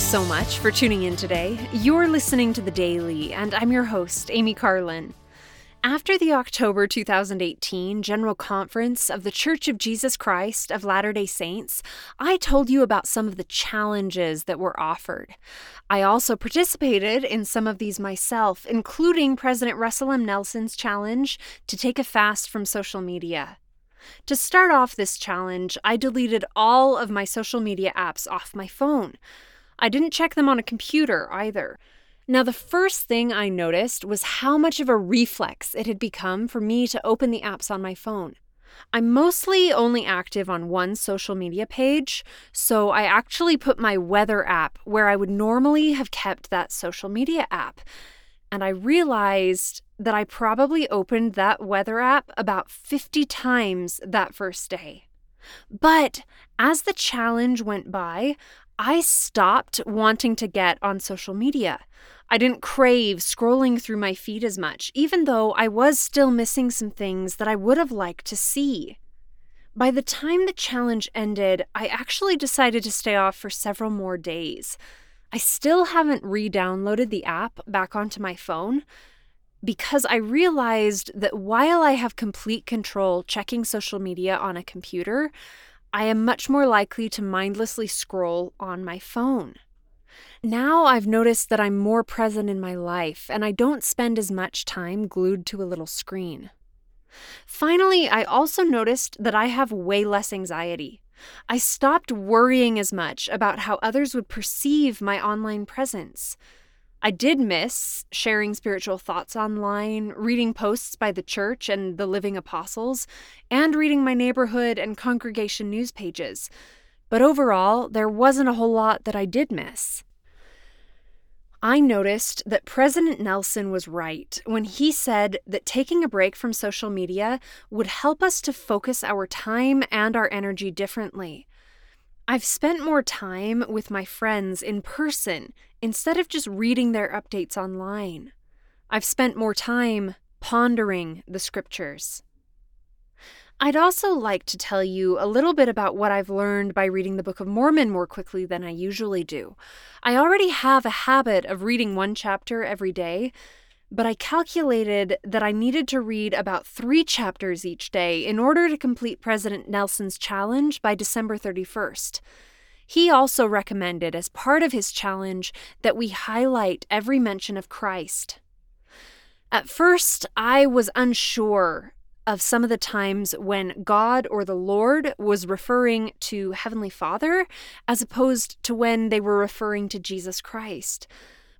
so much for tuning in today. You're listening to The Daily, and I'm your host, Amy Carlin. After the October 2018 General Conference of The Church of Jesus Christ of Latter day Saints, I told you about some of the challenges that were offered. I also participated in some of these myself, including President Russell M. Nelson's challenge to take a fast from social media. To start off this challenge, I deleted all of my social media apps off my phone. I didn't check them on a computer either. Now, the first thing I noticed was how much of a reflex it had become for me to open the apps on my phone. I'm mostly only active on one social media page, so I actually put my weather app where I would normally have kept that social media app. And I realized that I probably opened that weather app about 50 times that first day. But as the challenge went by, I stopped wanting to get on social media. I didn't crave scrolling through my feed as much, even though I was still missing some things that I would have liked to see. By the time the challenge ended, I actually decided to stay off for several more days. I still haven't re downloaded the app back onto my phone because I realized that while I have complete control checking social media on a computer, I am much more likely to mindlessly scroll on my phone. Now I've noticed that I'm more present in my life and I don't spend as much time glued to a little screen. Finally, I also noticed that I have way less anxiety. I stopped worrying as much about how others would perceive my online presence. I did miss sharing spiritual thoughts online, reading posts by the church and the living apostles, and reading my neighborhood and congregation news pages. But overall, there wasn't a whole lot that I did miss. I noticed that President Nelson was right when he said that taking a break from social media would help us to focus our time and our energy differently. I've spent more time with my friends in person instead of just reading their updates online. I've spent more time pondering the scriptures. I'd also like to tell you a little bit about what I've learned by reading the Book of Mormon more quickly than I usually do. I already have a habit of reading one chapter every day, but I calculated that I needed to read about three chapters each day in order to complete President Nelson's challenge by December 31st. He also recommended, as part of his challenge, that we highlight every mention of Christ. At first, I was unsure of some of the times when God or the Lord was referring to Heavenly Father as opposed to when they were referring to Jesus Christ.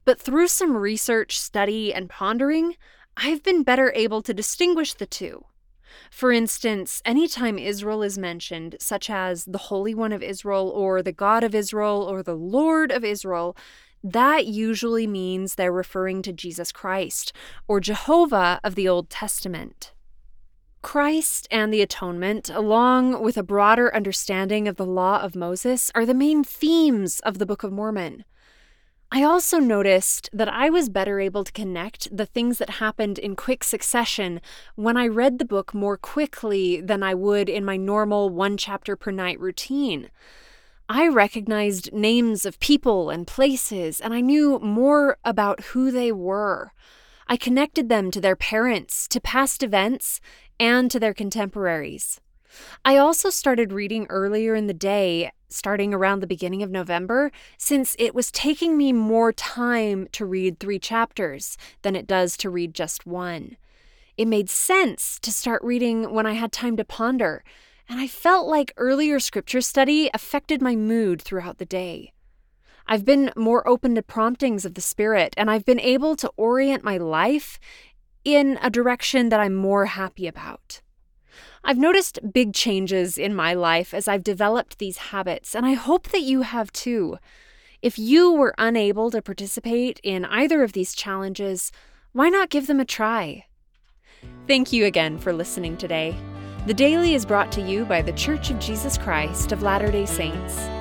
But through some research, study, and pondering, I've been better able to distinguish the two. For instance, anytime Israel is mentioned, such as the Holy One of Israel, or the God of Israel, or the Lord of Israel, that usually means they're referring to Jesus Christ, or Jehovah of the Old Testament. Christ and the atonement, along with a broader understanding of the law of Moses, are the main themes of the Book of Mormon. I also noticed that I was better able to connect the things that happened in quick succession when I read the book more quickly than I would in my normal one chapter per night routine. I recognized names of people and places, and I knew more about who they were. I connected them to their parents, to past events, and to their contemporaries. I also started reading earlier in the day, starting around the beginning of November, since it was taking me more time to read three chapters than it does to read just one. It made sense to start reading when I had time to ponder, and I felt like earlier scripture study affected my mood throughout the day. I've been more open to promptings of the Spirit, and I've been able to orient my life in a direction that I'm more happy about. I've noticed big changes in my life as I've developed these habits, and I hope that you have too. If you were unable to participate in either of these challenges, why not give them a try? Thank you again for listening today. The Daily is brought to you by The Church of Jesus Christ of Latter day Saints.